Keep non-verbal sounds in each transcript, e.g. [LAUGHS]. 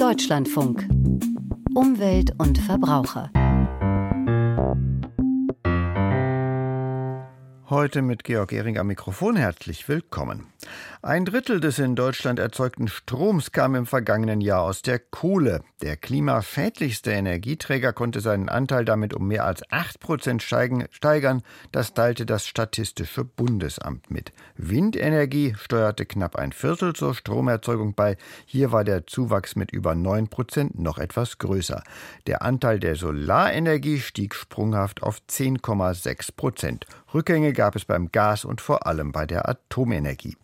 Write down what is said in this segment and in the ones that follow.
Deutschlandfunk. Umwelt und Verbraucher. Heute mit Georg Ehring am Mikrofon herzlich willkommen. Ein Drittel des in Deutschland erzeugten Stroms kam im vergangenen Jahr aus der Kohle. Der klimaschädlichste Energieträger konnte seinen Anteil damit um mehr als 8 Prozent steigern. Das teilte das Statistische Bundesamt mit. Windenergie steuerte knapp ein Viertel zur Stromerzeugung bei. Hier war der Zuwachs mit über 9 Prozent noch etwas größer. Der Anteil der Solarenergie stieg sprunghaft auf 10,6 Prozent. Rückgänge gab es beim Gas und vor allem bei der Atomenergie.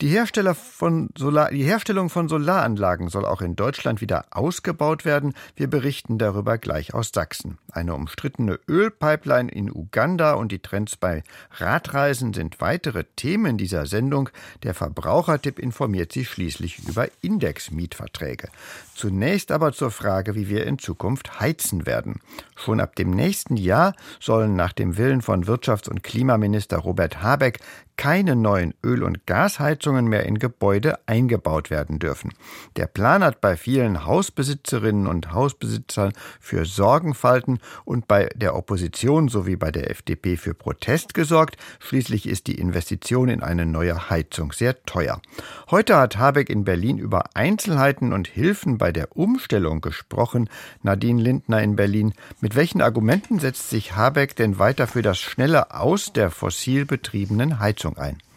Die, Hersteller von Solar, die Herstellung von Solaranlagen soll auch in Deutschland wieder ausgebaut werden. Wir berichten darüber gleich aus Sachsen. Eine umstrittene Ölpipeline in Uganda und die Trends bei Radreisen sind weitere Themen dieser Sendung. Der Verbrauchertipp informiert Sie schließlich über Indexmietverträge. Zunächst aber zur Frage, wie wir in Zukunft heizen werden. Schon ab dem nächsten Jahr sollen nach dem Willen von Wirtschafts- und Klimaminister Robert Habeck keine neuen Öl- und Gasheizungen mehr in Gebäude eingebaut werden dürfen. Der Plan hat bei vielen Hausbesitzerinnen und Hausbesitzern für Sorgenfalten und bei der Opposition sowie bei der FDP für Protest gesorgt. Schließlich ist die Investition in eine neue Heizung sehr teuer. Heute hat Habeck in Berlin über Einzelheiten und Hilfen bei der Umstellung gesprochen. Nadine Lindner in Berlin. Mit welchen Argumenten setzt sich Habeck denn weiter für das schnelle Aus der fossil betriebenen Heizung? Überraschung ein.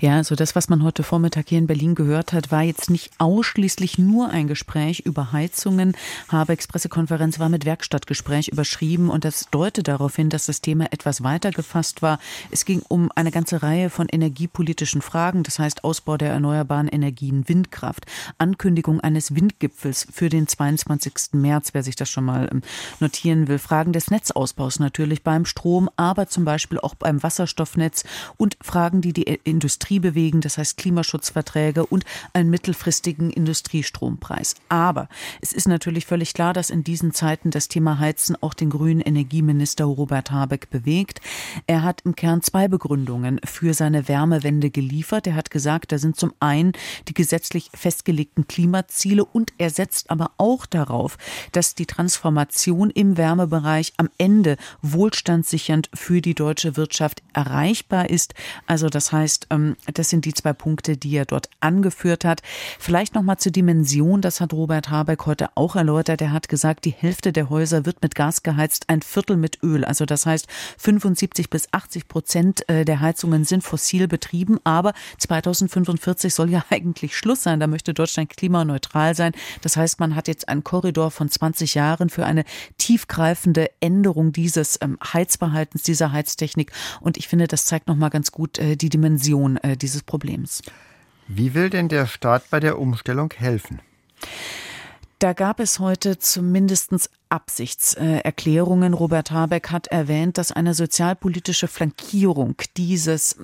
Ja, also das, was man heute Vormittag hier in Berlin gehört hat, war jetzt nicht ausschließlich nur ein Gespräch über Heizungen. Habecks Pressekonferenz war mit Werkstattgespräch überschrieben und das deutet darauf hin, dass das Thema etwas weiter gefasst war. Es ging um eine ganze Reihe von energiepolitischen Fragen, das heißt Ausbau der erneuerbaren Energien, Windkraft, Ankündigung eines Windgipfels für den 22. März, wer sich das schon mal ähm, notieren will, Fragen des Netzausbaus natürlich beim Strom, aber zum Beispiel auch beim Wasserstoffnetz und Fragen, die die Industrie bewegen, das heißt Klimaschutzverträge und einen mittelfristigen Industriestrompreis. Aber es ist natürlich völlig klar, dass in diesen Zeiten das Thema Heizen auch den grünen Energieminister Robert Habeck bewegt. Er hat im Kern zwei Begründungen für seine Wärmewende geliefert. Er hat gesagt, da sind zum einen die gesetzlich festgelegten Klimaziele und er setzt aber auch darauf, dass die Transformation im Wärmebereich am Ende wohlstandssichernd für die deutsche Wirtschaft erreichbar ist. Also das heißt, heißt, ähm, das sind die zwei Punkte, die er dort angeführt hat. Vielleicht noch mal zur Dimension, das hat Robert Habeck heute auch erläutert. Er hat gesagt, die Hälfte der Häuser wird mit Gas geheizt, ein Viertel mit Öl. Also das heißt, 75 bis 80 Prozent äh, der Heizungen sind fossil betrieben, aber 2045 soll ja [LAUGHS] eigentlich Schluss sein. Da möchte Deutschland klimaneutral sein. Das heißt, man hat jetzt einen Korridor von 20 Jahren für eine tiefgreifende Änderung dieses ähm, Heizverhaltens, dieser Heiztechnik. Und ich finde, das zeigt noch mal ganz gut äh, die Dimension Dimension äh, dieses Problems. Wie will denn der Staat bei der Umstellung helfen? Da gab es heute zumindest Absichtserklärungen. Robert Habeck hat erwähnt, dass eine sozialpolitische Flankierung dieses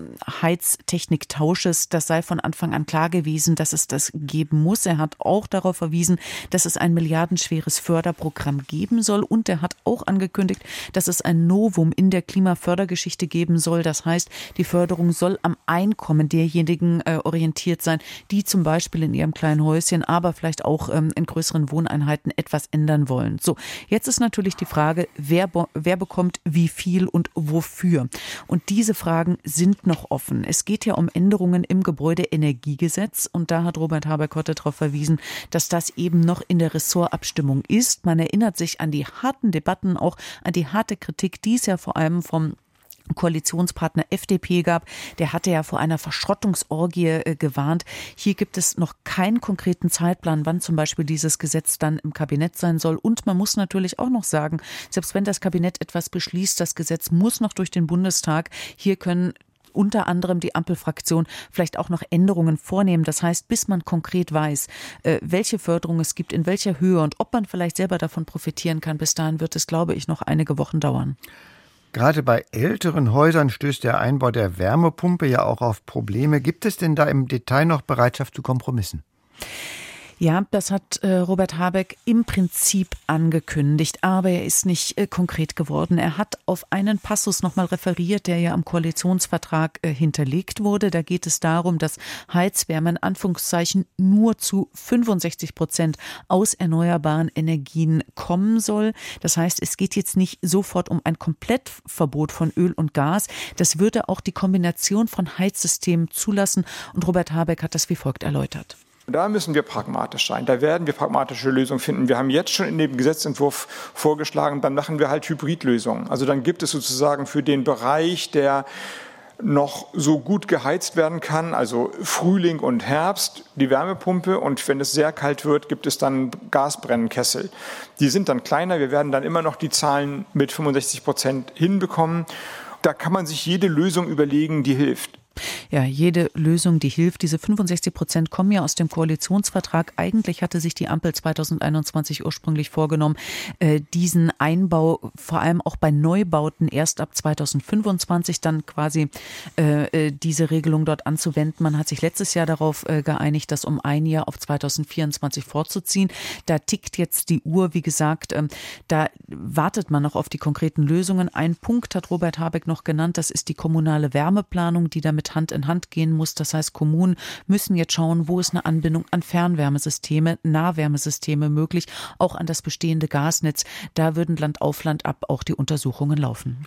Heiztechniktausches, das sei von Anfang an klar gewesen, dass es das geben muss. Er hat auch darauf verwiesen, dass es ein milliardenschweres Förderprogramm geben soll und er hat auch angekündigt, dass es ein Novum in der Klimafördergeschichte geben soll. Das heißt, die Förderung soll am Einkommen derjenigen äh, orientiert sein, die zum Beispiel in ihrem kleinen Häuschen, aber vielleicht auch ähm, in größeren Wohneinheiten etwas ändern wollen. So, Jetzt ist natürlich die Frage, wer, wer bekommt wie viel und wofür? Und diese Fragen sind noch offen. Es geht ja um Änderungen im Gebäudeenergiegesetz und da hat Robert Habeck darauf verwiesen, dass das eben noch in der Ressortabstimmung ist. Man erinnert sich an die harten Debatten, auch an die harte Kritik, die es ja vor allem vom Koalitionspartner FDP gab, der hatte ja vor einer Verschrottungsorgie äh, gewarnt. Hier gibt es noch keinen konkreten Zeitplan, wann zum Beispiel dieses Gesetz dann im Kabinett sein soll. Und man muss natürlich auch noch sagen, selbst wenn das Kabinett etwas beschließt, das Gesetz muss noch durch den Bundestag. Hier können unter anderem die Ampelfraktion vielleicht auch noch Änderungen vornehmen. Das heißt, bis man konkret weiß, äh, welche Förderung es gibt, in welcher Höhe und ob man vielleicht selber davon profitieren kann, bis dahin wird es, glaube ich, noch einige Wochen dauern. Gerade bei älteren Häusern stößt der Einbau der Wärmepumpe ja auch auf Probleme. Gibt es denn da im Detail noch Bereitschaft zu Kompromissen? Ja, das hat äh, Robert Habeck im Prinzip angekündigt, aber er ist nicht äh, konkret geworden. Er hat auf einen Passus nochmal referiert, der ja am Koalitionsvertrag äh, hinterlegt wurde. Da geht es darum, dass Heizwärme in Anführungszeichen nur zu 65 Prozent aus erneuerbaren Energien kommen soll. Das heißt, es geht jetzt nicht sofort um ein Komplettverbot von Öl und Gas. Das würde auch die Kombination von Heizsystemen zulassen. Und Robert Habeck hat das wie folgt erläutert. Da müssen wir pragmatisch sein. Da werden wir pragmatische Lösungen finden. Wir haben jetzt schon in dem Gesetzentwurf vorgeschlagen, dann machen wir halt Hybridlösungen. Also dann gibt es sozusagen für den Bereich, der noch so gut geheizt werden kann, also Frühling und Herbst, die Wärmepumpe und wenn es sehr kalt wird, gibt es dann Gasbrennenkessel. Die sind dann kleiner, wir werden dann immer noch die Zahlen mit 65 Prozent hinbekommen. Da kann man sich jede Lösung überlegen, die hilft. Ja, jede Lösung, die hilft. Diese 65 Prozent kommen ja aus dem Koalitionsvertrag. Eigentlich hatte sich die Ampel 2021 ursprünglich vorgenommen, äh, diesen Einbau vor allem auch bei Neubauten erst ab 2025 dann quasi äh, äh, diese Regelung dort anzuwenden. Man hat sich letztes Jahr darauf geeinigt, das um ein Jahr auf 2024 vorzuziehen. Da tickt jetzt die Uhr, wie gesagt, ähm, da wartet man noch auf die konkreten Lösungen. Ein Punkt hat Robert Habeck noch genannt, das ist die kommunale Wärmeplanung, die damit mit Hand in Hand gehen muss. Das heißt, Kommunen müssen jetzt schauen, wo ist eine Anbindung an Fernwärmesysteme, Nahwärmesysteme möglich, auch an das bestehende Gasnetz. Da würden Land auf Land ab auch die Untersuchungen laufen.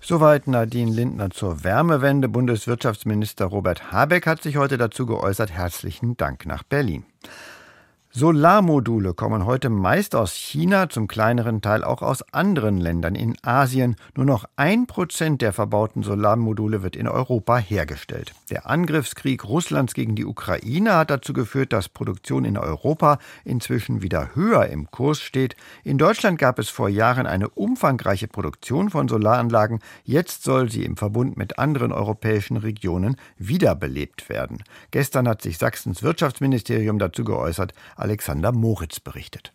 Soweit Nadine Lindner zur Wärmewende. Bundeswirtschaftsminister Robert Habeck hat sich heute dazu geäußert. Herzlichen Dank nach Berlin. Solarmodule kommen heute meist aus China, zum kleineren Teil auch aus anderen Ländern in Asien. Nur noch ein Prozent der verbauten Solarmodule wird in Europa hergestellt. Der Angriffskrieg Russlands gegen die Ukraine hat dazu geführt, dass Produktion in Europa inzwischen wieder höher im Kurs steht. In Deutschland gab es vor Jahren eine umfangreiche Produktion von Solaranlagen. Jetzt soll sie im Verbund mit anderen europäischen Regionen wiederbelebt werden. Gestern hat sich Sachsens Wirtschaftsministerium dazu geäußert. Alexander Moritz berichtet.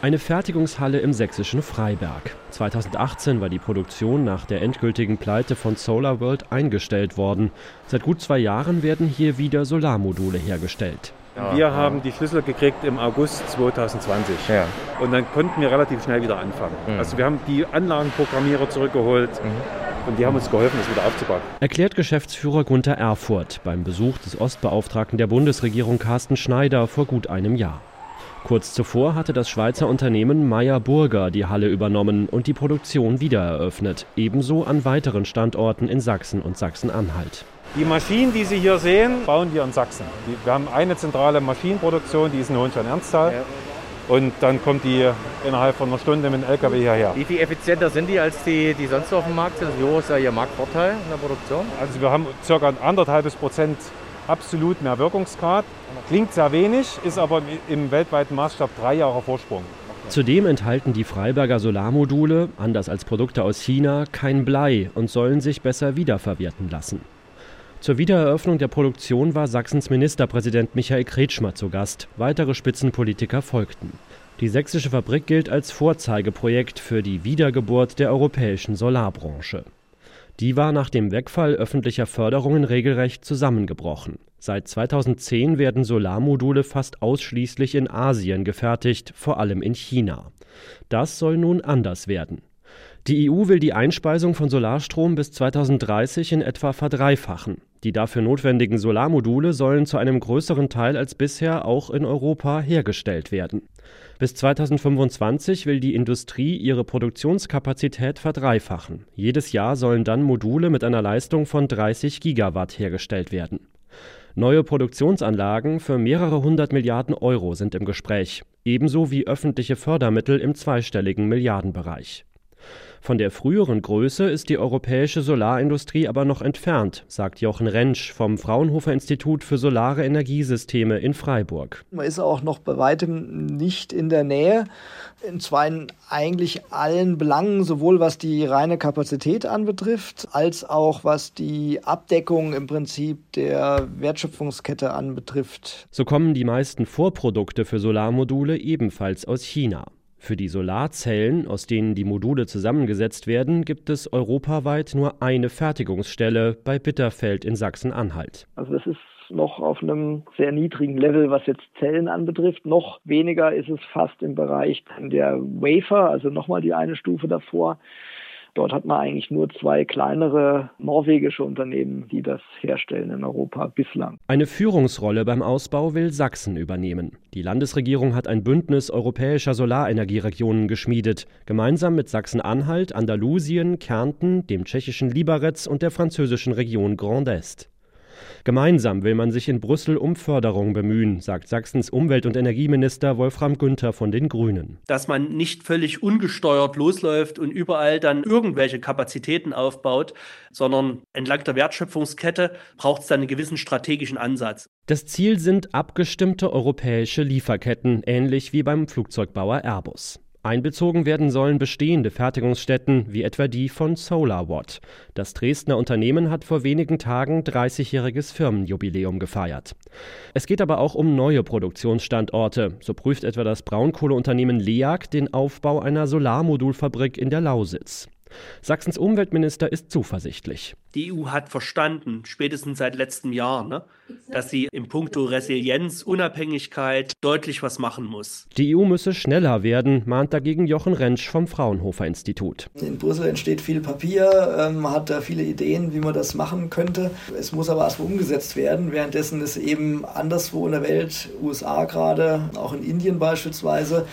Eine Fertigungshalle im sächsischen Freiberg. 2018 war die Produktion nach der endgültigen Pleite von SolarWorld eingestellt worden. Seit gut zwei Jahren werden hier wieder Solarmodule hergestellt. Wir haben die Schlüssel gekriegt im August 2020. Ja. Und dann konnten wir relativ schnell wieder anfangen. Mhm. Also wir haben die Anlagenprogrammierer zurückgeholt. Mhm und die haben uns geholfen, das wieder aufzubauen. Erklärt Geschäftsführer Gunther Erfurt beim Besuch des Ostbeauftragten der Bundesregierung Carsten Schneider vor gut einem Jahr. Kurz zuvor hatte das Schweizer Unternehmen Meyer Burger die Halle übernommen und die Produktion wiedereröffnet, ebenso an weiteren Standorten in Sachsen und Sachsen-Anhalt. Die Maschinen, die Sie hier sehen, bauen wir in Sachsen. Wir haben eine zentrale Maschinenproduktion, die ist in Hohenstein-Ernsthal. Ja. Und dann kommt die innerhalb von einer Stunde mit dem LKW hierher. Wie viel effizienter sind die als die, die sonst auf dem Markt sind? Wie hoch ist da Ihr Marktvorteil in der Produktion? Also wir haben ca. ein anderthalbes Prozent absolut mehr Wirkungsgrad. Klingt sehr wenig, ist aber im weltweiten Maßstab drei Jahre Vorsprung. Zudem enthalten die Freiberger Solarmodule, anders als Produkte aus China, kein Blei und sollen sich besser wiederverwerten lassen. Zur Wiedereröffnung der Produktion war Sachsens Ministerpräsident Michael Kretschmer zu Gast. Weitere Spitzenpolitiker folgten. Die sächsische Fabrik gilt als Vorzeigeprojekt für die Wiedergeburt der europäischen Solarbranche. Die war nach dem Wegfall öffentlicher Förderungen regelrecht zusammengebrochen. Seit 2010 werden Solarmodule fast ausschließlich in Asien gefertigt, vor allem in China. Das soll nun anders werden. Die EU will die Einspeisung von Solarstrom bis 2030 in etwa verdreifachen. Die dafür notwendigen Solarmodule sollen zu einem größeren Teil als bisher auch in Europa hergestellt werden. Bis 2025 will die Industrie ihre Produktionskapazität verdreifachen. Jedes Jahr sollen dann Module mit einer Leistung von 30 Gigawatt hergestellt werden. Neue Produktionsanlagen für mehrere hundert Milliarden Euro sind im Gespräch, ebenso wie öffentliche Fördermittel im zweistelligen Milliardenbereich. Von der früheren Größe ist die europäische Solarindustrie aber noch entfernt, sagt Jochen Rentsch vom Fraunhofer Institut für Solare Energiesysteme in Freiburg. Man ist auch noch bei weitem nicht in der Nähe. In zwar in eigentlich allen Belangen, sowohl was die reine Kapazität anbetrifft, als auch was die Abdeckung im Prinzip der Wertschöpfungskette anbetrifft. So kommen die meisten Vorprodukte für Solarmodule ebenfalls aus China. Für die Solarzellen, aus denen die Module zusammengesetzt werden, gibt es europaweit nur eine Fertigungsstelle bei Bitterfeld in Sachsen-Anhalt. Also das ist noch auf einem sehr niedrigen Level, was jetzt Zellen anbetrifft. Noch weniger ist es fast im Bereich der Wafer, also nochmal die eine Stufe davor. Dort hat man eigentlich nur zwei kleinere norwegische Unternehmen, die das herstellen in Europa bislang. Eine Führungsrolle beim Ausbau will Sachsen übernehmen. Die Landesregierung hat ein Bündnis europäischer Solarenergieregionen geschmiedet, gemeinsam mit Sachsen-Anhalt, Andalusien, Kärnten, dem tschechischen Liberec und der französischen Region Grand Est. Gemeinsam will man sich in Brüssel um Förderung bemühen, sagt Sachsens Umwelt- und Energieminister Wolfram Günther von den Grünen. Dass man nicht völlig ungesteuert losläuft und überall dann irgendwelche Kapazitäten aufbaut, sondern entlang der Wertschöpfungskette braucht es dann einen gewissen strategischen Ansatz. Das Ziel sind abgestimmte europäische Lieferketten, ähnlich wie beim Flugzeugbauer Airbus. Einbezogen werden sollen bestehende Fertigungsstätten wie etwa die von SolarWatt. Das Dresdner Unternehmen hat vor wenigen Tagen 30-jähriges Firmenjubiläum gefeiert. Es geht aber auch um neue Produktionsstandorte. So prüft etwa das Braunkohleunternehmen LEAG den Aufbau einer Solarmodulfabrik in der Lausitz. Sachsens Umweltminister ist zuversichtlich. Die EU hat verstanden, spätestens seit letztem Jahr, ne, dass sie im Punkto Resilienz, Unabhängigkeit deutlich was machen muss. Die EU müsse schneller werden, mahnt dagegen Jochen Rentsch vom Fraunhofer Institut. In Brüssel entsteht viel Papier, ähm, man hat da viele Ideen, wie man das machen könnte. Es muss aber erstmal umgesetzt werden, währenddessen ist eben anderswo in der Welt, USA gerade, auch in Indien beispielsweise,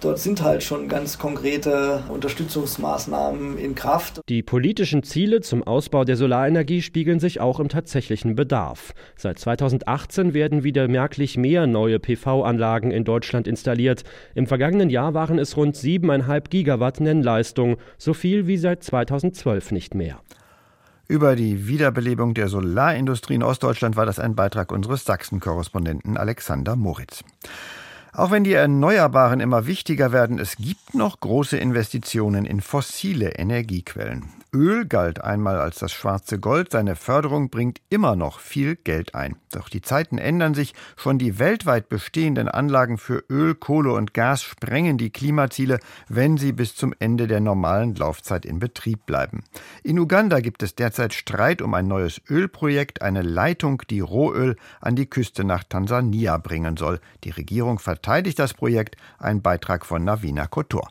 Dort sind halt schon ganz konkrete Unterstützungsmaßnahmen in Kraft. Die politischen Ziele zum Ausbau der Solarenergie spiegeln sich auch im tatsächlichen Bedarf. Seit 2018 werden wieder merklich mehr neue PV-Anlagen in Deutschland installiert. Im vergangenen Jahr waren es rund 7,5 Gigawatt Nennleistung, so viel wie seit 2012 nicht mehr. Über die Wiederbelebung der Solarindustrie in Ostdeutschland war das ein Beitrag unseres Sachsen-Korrespondenten Alexander Moritz. Auch wenn die Erneuerbaren immer wichtiger werden, es gibt noch große Investitionen in fossile Energiequellen. Öl galt einmal als das schwarze Gold, seine Förderung bringt immer noch viel Geld ein. Doch die Zeiten ändern sich, schon die weltweit bestehenden Anlagen für Öl, Kohle und Gas sprengen die Klimaziele, wenn sie bis zum Ende der normalen Laufzeit in Betrieb bleiben. In Uganda gibt es derzeit Streit um ein neues Ölprojekt, eine Leitung, die Rohöl an die Küste nach Tansania bringen soll. Die Regierung verteidigt das Projekt, ein Beitrag von Navina Kotor.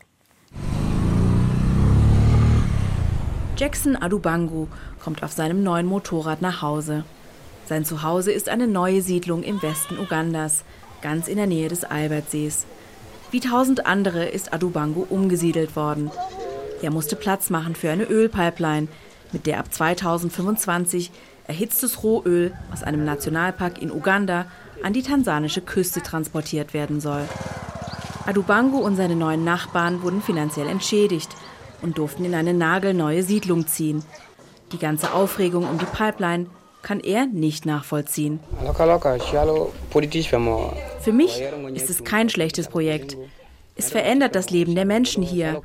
Jackson Adubangu kommt auf seinem neuen Motorrad nach Hause. Sein Zuhause ist eine neue Siedlung im Westen Ugandas, ganz in der Nähe des Albertsees. Wie tausend andere ist Adubangu umgesiedelt worden. Er musste Platz machen für eine Ölpipeline, mit der ab 2025 erhitztes Rohöl aus einem Nationalpark in Uganda an die tansanische Küste transportiert werden soll. Adubangu und seine neuen Nachbarn wurden finanziell entschädigt – und durften in eine nagelneue Siedlung ziehen. Die ganze Aufregung um die Pipeline kann er nicht nachvollziehen. Für mich ist es kein schlechtes Projekt. Es verändert das Leben der Menschen hier.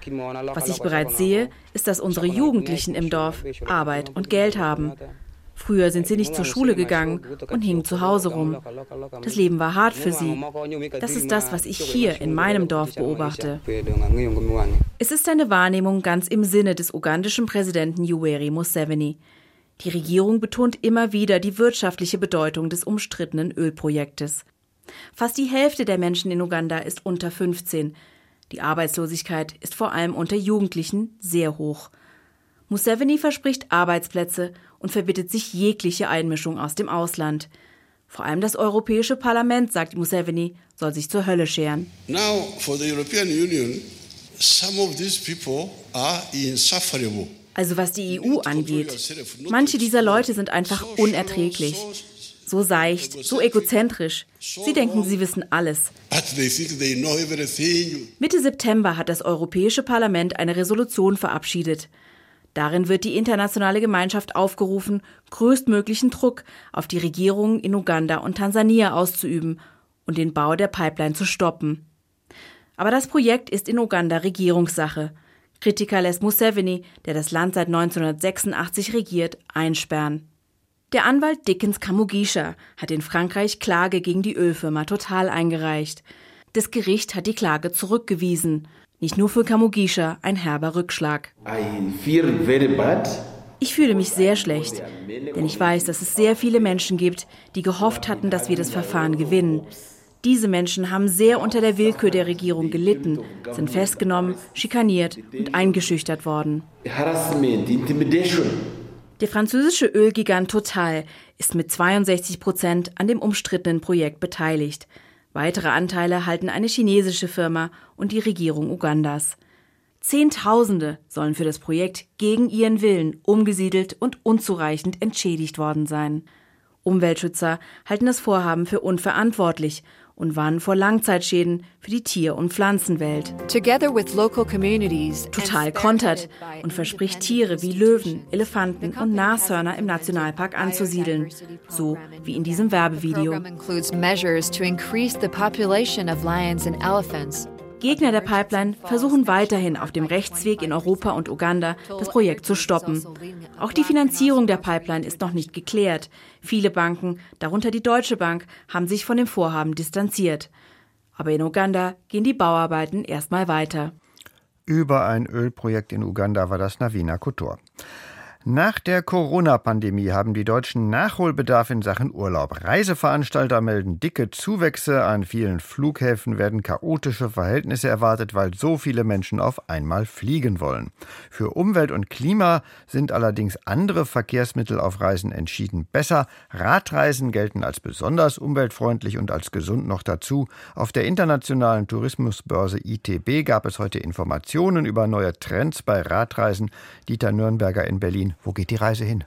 Was ich bereits sehe, ist, dass unsere Jugendlichen im Dorf Arbeit und Geld haben. Früher sind sie nicht zur Schule gegangen und hingen zu Hause rum. Das Leben war hart für sie. Das ist das, was ich hier in meinem Dorf beobachte. Es ist eine Wahrnehmung ganz im Sinne des ugandischen Präsidenten Yoweri Museveni. Die Regierung betont immer wieder die wirtschaftliche Bedeutung des umstrittenen Ölprojektes. Fast die Hälfte der Menschen in Uganda ist unter 15. Die Arbeitslosigkeit ist vor allem unter Jugendlichen sehr hoch. Museveni verspricht Arbeitsplätze und verbittet sich jegliche Einmischung aus dem Ausland. Vor allem das Europäische Parlament, sagt Museveni, soll sich zur Hölle scheren. Now for the European Union, some of these people are insufferable. Also was die EU angeht, manche dieser Leute sind einfach unerträglich. So seicht, so egozentrisch. Sie denken, sie wissen alles. Mitte September hat das Europäische Parlament eine Resolution verabschiedet. Darin wird die internationale Gemeinschaft aufgerufen, größtmöglichen Druck auf die Regierungen in Uganda und Tansania auszuüben und den Bau der Pipeline zu stoppen. Aber das Projekt ist in Uganda Regierungssache. Kritiker lässt Museveni, der das Land seit 1986 regiert, einsperren. Der Anwalt Dickens Kamugisha hat in Frankreich Klage gegen die Ölfirma Total eingereicht. Das Gericht hat die Klage zurückgewiesen. Nicht nur für Kamugisha ein herber Rückschlag. Ich fühle mich sehr schlecht, denn ich weiß, dass es sehr viele Menschen gibt, die gehofft hatten, dass wir das Verfahren gewinnen. Diese Menschen haben sehr unter der Willkür der Regierung gelitten, sind festgenommen, schikaniert und eingeschüchtert worden. Der französische Ölgigant Total ist mit 62 Prozent an dem umstrittenen Projekt beteiligt. Weitere Anteile halten eine chinesische Firma und die Regierung Ugandas. Zehntausende sollen für das Projekt gegen ihren Willen umgesiedelt und unzureichend entschädigt worden sein. Umweltschützer halten das Vorhaben für unverantwortlich und warnen vor Langzeitschäden für die Tier- und Pflanzenwelt. Total kontert und verspricht Tiere wie Löwen, Elefanten und Nashörner im Nationalpark anzusiedeln, so wie in diesem Werbevideo. Gegner der Pipeline versuchen weiterhin auf dem Rechtsweg in Europa und Uganda das Projekt zu stoppen. Auch die Finanzierung der Pipeline ist noch nicht geklärt. Viele Banken, darunter die Deutsche Bank, haben sich von dem Vorhaben distanziert. Aber in Uganda gehen die Bauarbeiten erstmal weiter. Über ein Ölprojekt in Uganda war das Navina Kotor. Nach der Corona-Pandemie haben die Deutschen Nachholbedarf in Sachen Urlaub. Reiseveranstalter melden dicke Zuwächse. An vielen Flughäfen werden chaotische Verhältnisse erwartet, weil so viele Menschen auf einmal fliegen wollen. Für Umwelt und Klima sind allerdings andere Verkehrsmittel auf Reisen entschieden besser. Radreisen gelten als besonders umweltfreundlich und als gesund noch dazu. Auf der internationalen Tourismusbörse ITB gab es heute Informationen über neue Trends bei Radreisen. Dieter Nürnberger in Berlin. Wo geht die Reise hin?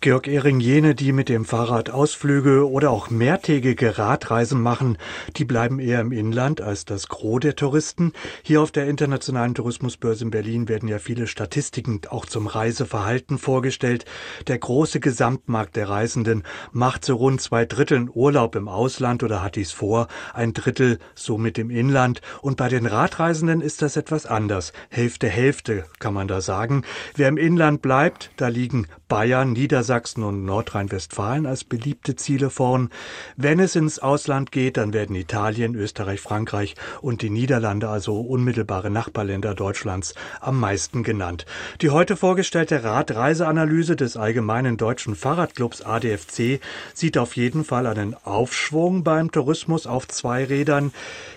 Georg Ehring, jene, die mit dem Fahrrad Ausflüge oder auch mehrtägige Radreisen machen, die bleiben eher im Inland als das Gros der Touristen. Hier auf der Internationalen Tourismusbörse in Berlin werden ja viele Statistiken auch zum Reiseverhalten vorgestellt. Der große Gesamtmarkt der Reisenden macht so rund zwei Drittel Urlaub im Ausland oder hat dies vor, ein Drittel somit im Inland. Und bei den Radreisenden ist das etwas anders. Hälfte, Hälfte kann man da sagen. Wer im Inland bleibt, da liegen Bayern, Niedersachsen und Nordrhein-Westfalen als beliebte Ziele vorn. Wenn es ins Ausland geht, dann werden Italien, Österreich, Frankreich und die Niederlande, also unmittelbare Nachbarländer Deutschlands, am meisten genannt. Die heute vorgestellte Radreiseanalyse des Allgemeinen Deutschen Fahrradclubs ADFC sieht auf jeden Fall einen Aufschwung beim Tourismus auf zwei Rädern.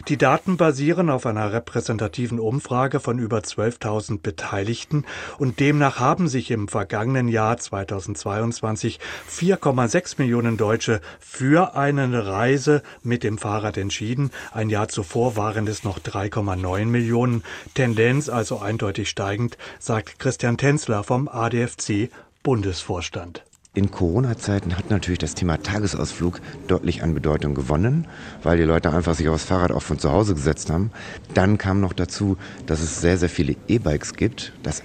Die Daten basieren auf einer repräsentativen Umfrage von über 12.000 Beteiligten und demnach haben sich im vergangenen Jahr 2022 4,6 Millionen Deutsche für eine Reise mit dem Fahrrad entschieden. Ein Jahr zuvor waren es noch 3,9 Millionen. Tendenz also eindeutig steigend, sagt Christian Tänzler vom ADFC Bundesvorstand. In Corona-Zeiten hat natürlich das Thema Tagesausflug deutlich an Bedeutung gewonnen, weil die Leute einfach sich aufs Fahrrad auch von zu Hause gesetzt haben. Dann kam noch dazu, dass es sehr, sehr viele E-Bikes gibt. Das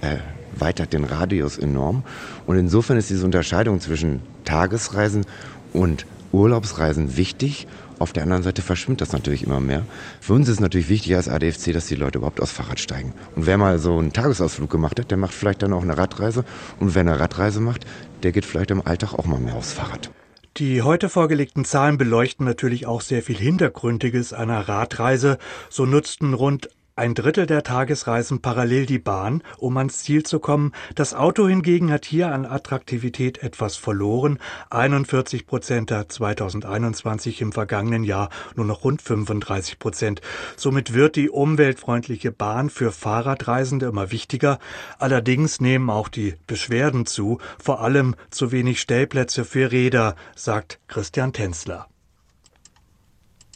erweitert den Radius enorm. Und insofern ist diese Unterscheidung zwischen Tagesreisen und Urlaubsreisen wichtig. Auf der anderen Seite verschwimmt das natürlich immer mehr. Für uns ist natürlich wichtig als ADFC, dass die Leute überhaupt aufs Fahrrad steigen. Und wer mal so einen Tagesausflug gemacht hat, der macht vielleicht dann auch eine Radreise. Und wer eine Radreise macht, der geht vielleicht im Alltag auch mal mehr aufs Fahrrad. Die heute vorgelegten Zahlen beleuchten natürlich auch sehr viel Hintergründiges einer Radreise. So nutzten rund ein Drittel der Tagesreisen parallel die Bahn, um ans Ziel zu kommen. Das Auto hingegen hat hier an Attraktivität etwas verloren. 41 Prozent der 2021 im vergangenen Jahr nur noch rund 35 Prozent. Somit wird die umweltfreundliche Bahn für Fahrradreisende immer wichtiger. Allerdings nehmen auch die Beschwerden zu, vor allem zu wenig Stellplätze für Räder, sagt Christian Tänzler.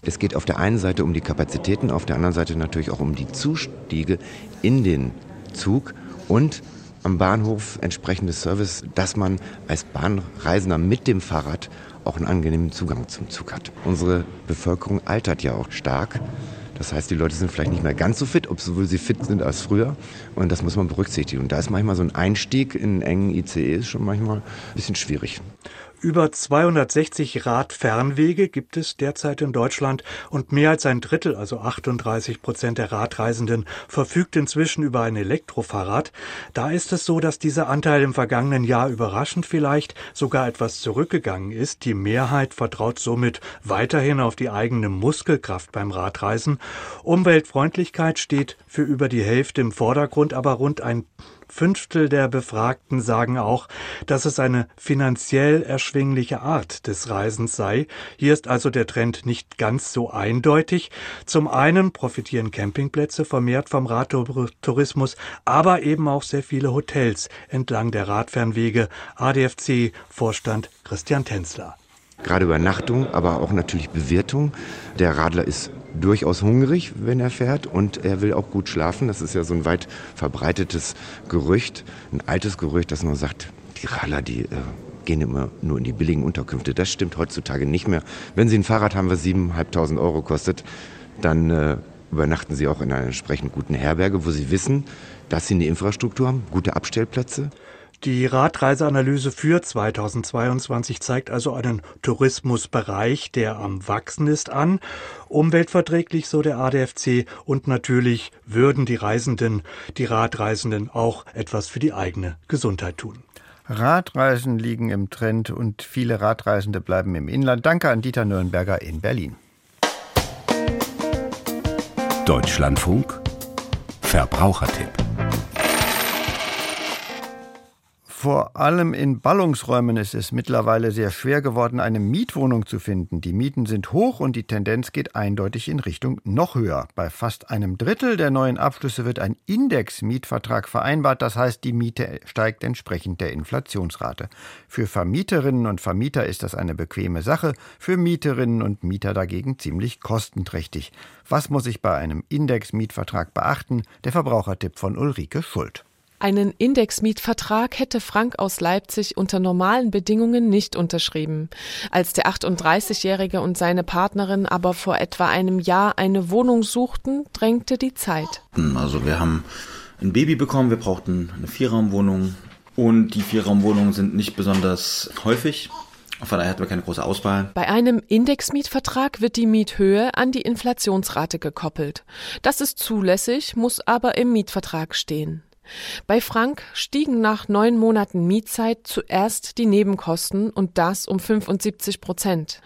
Es geht auf der einen Seite um die Kapazitäten, auf der anderen Seite natürlich auch um die Zustiege in den Zug und am Bahnhof entsprechendes Service, dass man als Bahnreisender mit dem Fahrrad auch einen angenehmen Zugang zum Zug hat. Unsere Bevölkerung altert ja auch stark. Das heißt, die Leute sind vielleicht nicht mehr ganz so fit, obwohl sie fit sind als früher. Und das muss man berücksichtigen. Und da ist manchmal so ein Einstieg in engen ICEs schon manchmal ein bisschen schwierig. Über 260 Radfernwege gibt es derzeit in Deutschland und mehr als ein Drittel, also 38 Prozent der Radreisenden, verfügt inzwischen über ein Elektrofahrrad. Da ist es so, dass dieser Anteil im vergangenen Jahr überraschend vielleicht sogar etwas zurückgegangen ist. Die Mehrheit vertraut somit weiterhin auf die eigene Muskelkraft beim Radreisen. Umweltfreundlichkeit steht für über die Hälfte im Vordergrund, aber rund ein Fünftel der Befragten sagen auch, dass es eine finanziell erschwingliche Art des Reisens sei. Hier ist also der Trend nicht ganz so eindeutig. Zum einen profitieren Campingplätze vermehrt vom Radtourismus, aber eben auch sehr viele Hotels entlang der Radfernwege. ADFC-Vorstand Christian Tänzler. Gerade Übernachtung, aber auch natürlich Bewirtung. Der Radler ist durchaus hungrig, wenn er fährt und er will auch gut schlafen. Das ist ja so ein weit verbreitetes Gerücht, ein altes Gerücht, das nur sagt, die Radler, die äh, gehen immer nur in die billigen Unterkünfte. Das stimmt heutzutage nicht mehr. Wenn Sie ein Fahrrad haben, was 7.500 Euro kostet, dann äh, übernachten Sie auch in einer entsprechend guten Herberge, wo Sie wissen, dass Sie eine Infrastruktur haben, gute Abstellplätze. Die Radreiseanalyse für 2022 zeigt also einen Tourismusbereich, der am Wachsen ist, an. Umweltverträglich, so der ADFC. Und natürlich würden die Reisenden, die Radreisenden auch etwas für die eigene Gesundheit tun. Radreisen liegen im Trend und viele Radreisende bleiben im Inland. Danke an Dieter Nürnberger in Berlin. Deutschlandfunk Verbrauchertipp Vor allem in Ballungsräumen ist es mittlerweile sehr schwer geworden, eine Mietwohnung zu finden. Die Mieten sind hoch und die Tendenz geht eindeutig in Richtung noch höher. Bei fast einem Drittel der neuen Abschlüsse wird ein Index-Mietvertrag vereinbart. Das heißt, die Miete steigt entsprechend der Inflationsrate. Für Vermieterinnen und Vermieter ist das eine bequeme Sache, für Mieterinnen und Mieter dagegen ziemlich kostenträchtig. Was muss ich bei einem Index-Mietvertrag beachten? Der Verbrauchertipp von Ulrike Schuld. Einen Indexmietvertrag hätte Frank aus Leipzig unter normalen Bedingungen nicht unterschrieben. Als der 38-Jährige und seine Partnerin aber vor etwa einem Jahr eine Wohnung suchten, drängte die Zeit. Also wir haben ein Baby bekommen, wir brauchten eine Vierraumwohnung und die Vierraumwohnungen sind nicht besonders häufig. Von daher hatten wir keine große Auswahl. Bei einem Indexmietvertrag wird die Miethöhe an die Inflationsrate gekoppelt. Das ist zulässig, muss aber im Mietvertrag stehen. Bei Frank stiegen nach neun Monaten Mietzeit zuerst die Nebenkosten und das um 75 Prozent.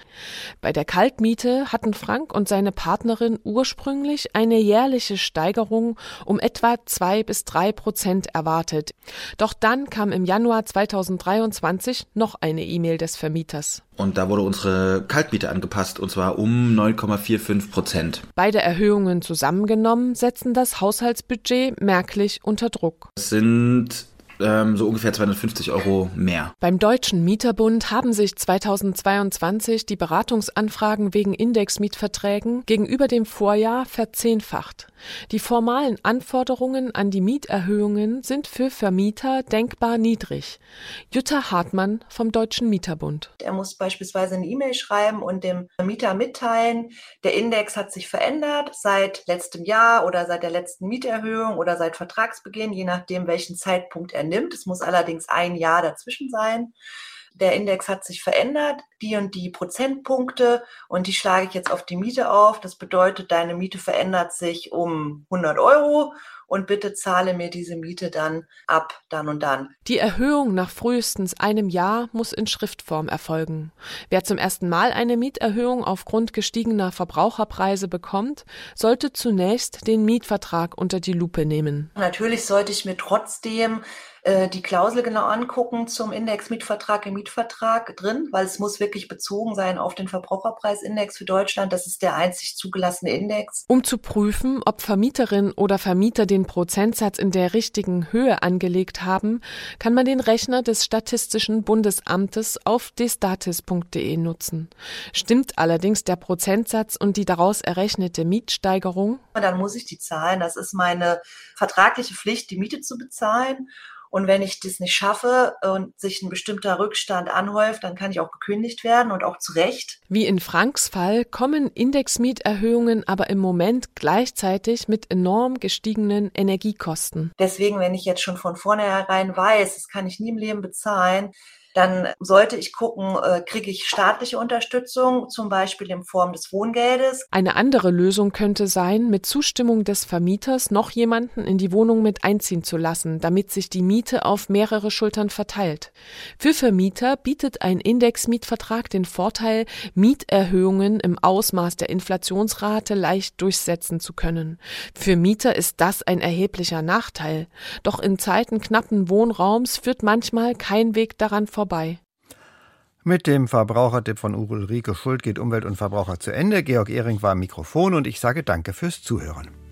Bei der Kaltmiete hatten Frank und seine Partnerin ursprünglich eine jährliche Steigerung um etwa zwei bis drei Prozent erwartet. Doch dann kam im Januar 2023 noch eine E-Mail des Vermieters. Und da wurde unsere Kaltmiete angepasst, und zwar um 9,45 Prozent. Beide Erhöhungen zusammengenommen setzen das Haushaltsbudget merklich unter Druck. Es sind ähm, so ungefähr 250 Euro mehr. Beim Deutschen Mieterbund haben sich 2022 die Beratungsanfragen wegen Indexmietverträgen gegenüber dem Vorjahr verzehnfacht. Die formalen Anforderungen an die Mieterhöhungen sind für Vermieter denkbar niedrig. Jutta Hartmann vom Deutschen Mieterbund. Er muss beispielsweise eine E-Mail schreiben und dem Mieter mitteilen, der Index hat sich verändert seit letztem Jahr oder seit der letzten Mieterhöhung oder seit Vertragsbeginn, je nachdem, welchen Zeitpunkt er nimmt. Es muss allerdings ein Jahr dazwischen sein der Index hat sich verändert, die und die Prozentpunkte und die schlage ich jetzt auf die Miete auf. Das bedeutet, deine Miete verändert sich um 100 Euro und bitte zahle mir diese Miete dann ab, dann und dann. Die Erhöhung nach frühestens einem Jahr muss in Schriftform erfolgen. Wer zum ersten Mal eine Mieterhöhung aufgrund gestiegener Verbraucherpreise bekommt, sollte zunächst den Mietvertrag unter die Lupe nehmen. Natürlich sollte ich mir trotzdem äh, die Klausel genau angucken zum Index-Mietvertrag im Mietvertrag drin, weil es muss wirklich bezogen sein auf den Verbraucherpreisindex für Deutschland. Das ist der einzig zugelassene Index. Um zu prüfen, ob Vermieterin oder Vermieter den Prozentsatz in der richtigen Höhe angelegt haben, kann man den Rechner des Statistischen Bundesamtes auf destatis.de nutzen. Stimmt allerdings der Prozentsatz und die daraus errechnete Mietsteigerung? Dann muss ich die zahlen. Das ist meine vertragliche Pflicht, die Miete zu bezahlen. Und wenn ich das nicht schaffe und sich ein bestimmter Rückstand anhäuft, dann kann ich auch gekündigt werden und auch zu Recht. Wie in Franks Fall kommen Indexmieterhöhungen aber im Moment gleichzeitig mit enorm gestiegenen Energiekosten. Deswegen, wenn ich jetzt schon von vornherein weiß, das kann ich nie im Leben bezahlen, dann sollte ich gucken, äh, kriege ich staatliche Unterstützung, zum Beispiel in Form des Wohngeldes. Eine andere Lösung könnte sein, mit Zustimmung des Vermieters noch jemanden in die Wohnung mit einziehen zu lassen, damit sich die Miete auf mehrere Schultern verteilt. Für Vermieter bietet ein Indexmietvertrag den Vorteil, Mieterhöhungen im Ausmaß der Inflationsrate leicht durchsetzen zu können. Für Mieter ist das ein erheblicher Nachteil. Doch in Zeiten knappen Wohnraums führt manchmal kein Weg daran vorbei. Mit dem Verbrauchertipp von Ulrike Schuld geht Umwelt und Verbraucher zu Ende. Georg Ehring war am Mikrofon und ich sage danke fürs Zuhören.